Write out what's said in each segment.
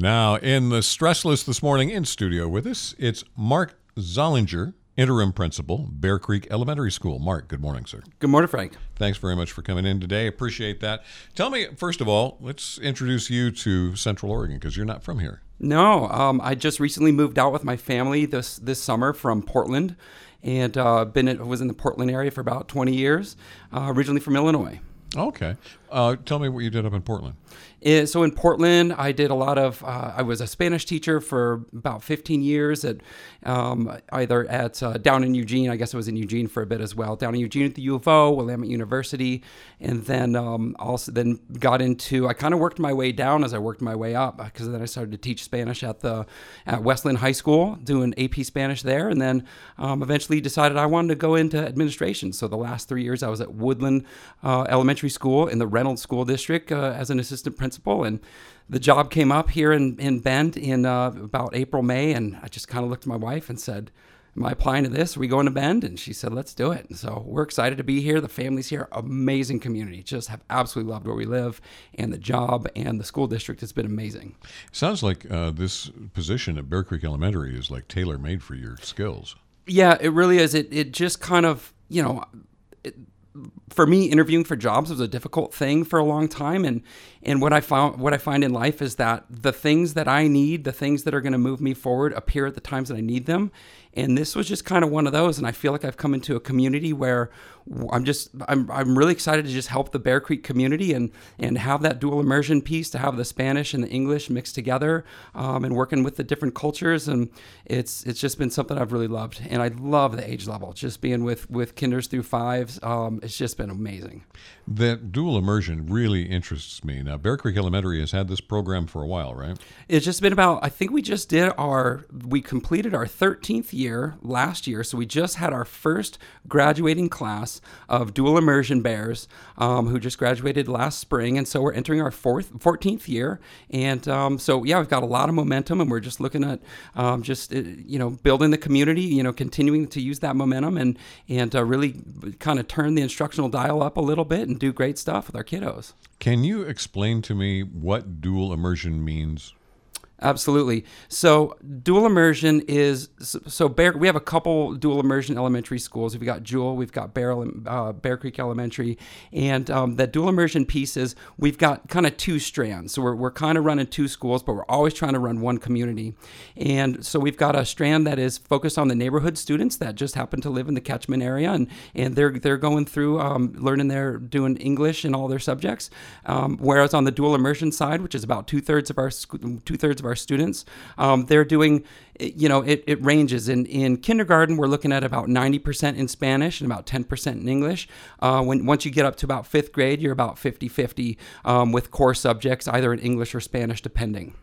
Now, in the stress list this morning in studio with us, it's Marc Zollinger, interim principal, Bear Creek Elementary School. Marc, good morning, sir. Good morning, Frank. Thanks very much for coming in today. Appreciate that. Tell me, first of all, let's introduce you to Central Oregon because you're not from here. No, um, I just recently moved out with my family this this summer from Portland, and uh, been was in the Portland area for about 20 years. Uh, originally from Illinois. Okay. Uh, tell me what you did up in Portland. It, so in Portland, I did a lot of. Uh, I was a Spanish teacher for about 15 years at um, either at uh, down in Eugene. I guess I was in Eugene for a bit as well. Down in Eugene at the U of O, Willamette University, and then um, also then got into. I kind of worked my way down as I worked my way up because then I started to teach Spanish at the at Westland High School, doing AP Spanish there, and then um, eventually decided I wanted to go into administration. So the last three years I was at Woodland uh, Elementary School in the Reynolds School District uh, as an assistant principal. And the job came up here in, in Bend in uh, about April, May. And I just kind of looked at my wife and said, Am I applying to this? Are we going to Bend? And she said, Let's do it. And so we're excited to be here. The family's here, amazing community. Just have absolutely loved where we live and the job and the school district It's been amazing. Sounds like uh, this position at Bear Creek Elementary is like tailor made for your skills. Yeah, it really is. It, it just kind of, you know, it, for me, interviewing for jobs was a difficult thing for a long time, and and what I found, what I find in life is that the things that I need, the things that are going to move me forward, appear at the times that I need them, and this was just kind of one of those. And I feel like I've come into a community where I'm just I'm, I'm really excited to just help the Bear Creek community and and have that dual immersion piece to have the Spanish and the English mixed together um, and working with the different cultures and it's it's just been something I've really loved and I love the age level just being with with kinders through fives um, it's just been amazing. That dual immersion really interests me. Now Bear Creek Elementary has had this program for a while, right? It's just been about I think we just did our we completed our 13th year last year so we just had our first graduating class of dual immersion bears um, who just graduated last spring. And so we're entering our fourth, 14th year. And um, so, yeah, we've got a lot of momentum and we're just looking at um, just, uh, you know, building the community, you know, continuing to use that momentum and, and uh, really kind of turn the instructional dial up a little bit and do great stuff with our kiddos. Can you explain to me what dual immersion means? Absolutely. So dual immersion is so Bear. We have a couple dual immersion elementary schools. We've got Jewell, we've got Bear, uh, Bear Creek Elementary, and um, that dual immersion piece is we've got kind of two strands. So we're, we're kind of running two schools, but we're always trying to run one community. And so we've got a strand that is focused on the neighborhood students that just happen to live in the catchment area, and and they're they're going through um, learning their doing English in all their subjects. Um, whereas on the dual immersion side, which is about two thirds of our two thirds of our students. Um, they're doing, you know, it, it ranges. In, in kindergarten, we're looking at about 90% in Spanish and about 10% in English. Uh, when Once you get up to about fifth grade, you're about 50 50 um, with core subjects, either in English or Spanish, depending.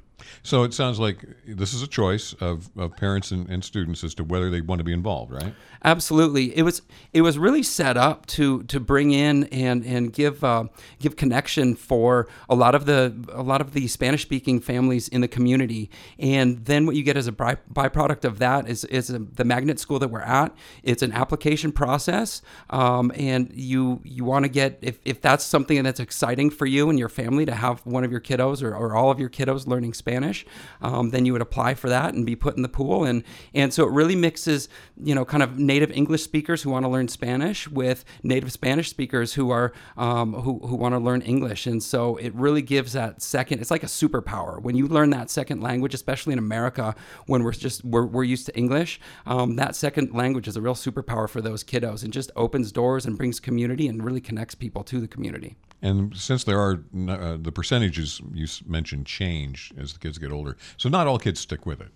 So it sounds like this is a choice of, of parents and, and, students as to whether they want to be involved, right? Absolutely. It was it was really set up to to bring in and and give uh, give connection for a lot of the a lot of the Spanish speaking families in the community. And then what you get as a by, byproduct of that is is a, the magnet school that we're at. It's an application process, um, and you you want to get if, if that's something that's exciting for you and your family to have one of your kiddos or, or all of your kiddos learning Spanish Spanish, um, then you would apply for that and be put in the pool. And and so it really mixes, you know, kind of native English speakers who want to learn Spanish with native Spanish speakers who are um, who who want to learn English. And so it really gives that second. It's like a superpower when you learn that second language, especially in America when we're just we're, we're used to English. Um, that second language is a real superpower for those kiddos and just opens doors and brings community and really connects people to the community. And since there are uh, the percentages you mentioned change as the kids get older, so not all kids stick with it.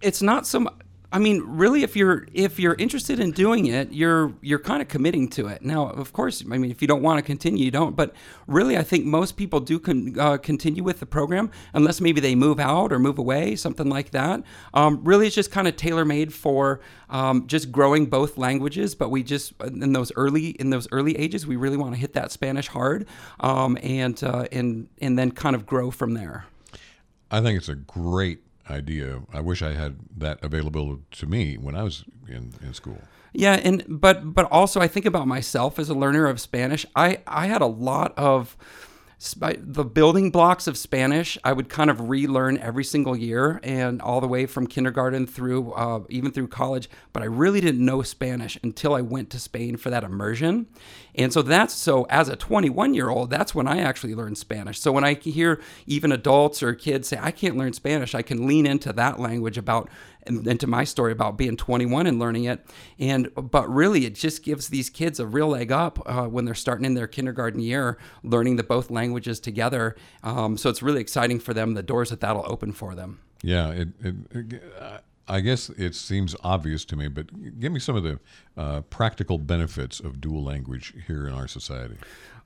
It's not some. I mean, really, if you're if you're interested in doing it, you're you're kind of committing to it. Now, of course, I mean, if you don't want to continue, you don't. But really, I think most people do con- uh, continue with the program, unless maybe they move out or move away, something like that. Um, really, it's just kind of tailor made for um, just growing both languages. But we just in those early in those early ages, we really want to hit that Spanish hard, um, and uh, and and then kind of grow from there. I think it's a great idea. I wish I had that available to me when I was in, in school. Yeah, and but but also I think about myself as a learner of Spanish. I I had a lot of the building blocks of Spanish, I would kind of relearn every single year and all the way from kindergarten through uh, even through college. But I really didn't know Spanish until I went to Spain for that immersion. And so that's so as a 21 year old, that's when I actually learned Spanish. So when I hear even adults or kids say, I can't learn Spanish, I can lean into that language about into my story about being 21 and learning it. And but really, it just gives these kids a real leg up uh, when they're starting in their kindergarten year, learning the both languages together. Um, so it's really exciting for them. The doors that that'll open for them. Yeah, it, it, it, I guess it seems obvious to me, but give me some of the uh, practical benefits of dual language here in our society.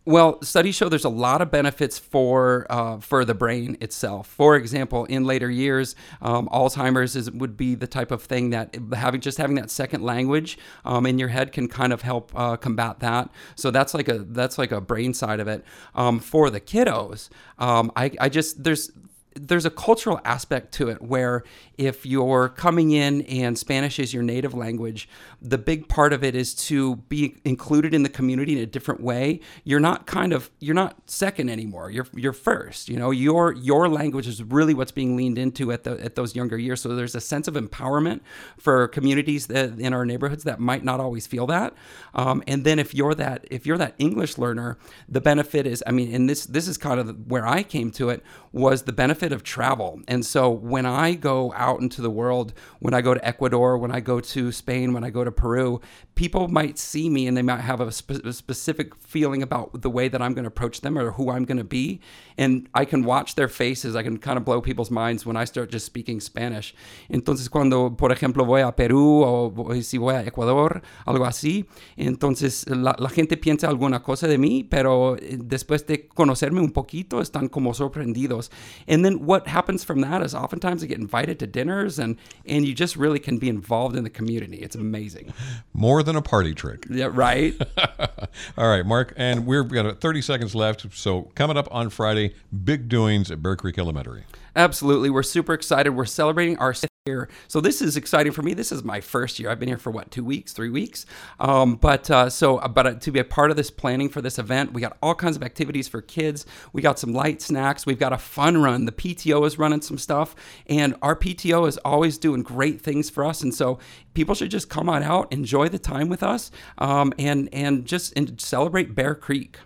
Well, studies show there's a lot of benefits for uh, for the brain itself. For example, in later years, um, Alzheimer's is, would be the type of thing that having just having that second language um, in your head can kind of help uh, combat that. So that's like a that's like a brain side of it. Um, for the kiddos, um, I, I just there's there's a cultural aspect to it where if you're coming in and Spanish is your native language, the big part of it is to be included in the community in a different way. You're not kind of you're not second anymore. You're you're first. You know, your your language is really what's being leaned into at the at those younger years. So there's a sense of empowerment for communities that in our neighborhoods that might not always feel that. Um, and then if you're that if you're that English learner, the benefit is I mean, and this this is kind of where I came to it was the benefit of travel. And so when I go out into the world, when I go to Ecuador, when I go to Spain, when I go to Peru, people might see me and they might have a, spe- a specific feeling about the way that I'm going to approach them or who I'm going to be. And I can watch their faces. I can kind of blow people's minds when I start just speaking Spanish. Entonces, cuando, por ejemplo, voy a Perú o si voy a Ecuador, algo así, entonces la, la gente piensa alguna cosa de mí, pero eh, después de conocerme un poquito, están como sorprendidos and then what happens from that is oftentimes I get invited to dinners and and you just really can be involved in the community. It's amazing. More than a party trick. Yeah, right. All right, Marc, and we've got 30 seconds left. So coming up on Friday, big doings at Bear Creek Elementary. Absolutely. We're super excited. We're celebrating our year. So this is exciting for me. This is my first year. I've been here for what, two weeks, three weeks? Um, but uh, so, uh, but uh, to be a part of this planning for this event, we got all kinds of activities for kids. We got some light snacks. We've got a fun run. The PTO is running some stuff, and our PTO is always doing great things for us. And so people should just come on out, enjoy the time with us, um, and and just and celebrate Bear Creek.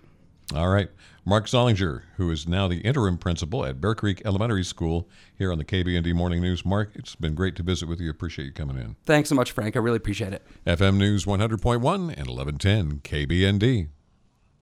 All right. Marc Zollinger, who is now the interim principal at Bear Creek Elementary School here on the KBND Morning News. Marc, it's been great to visit with you. Appreciate you coming in. Thanks so much, Frank. I really appreciate it. FM News 100.1 and 1110 KBND.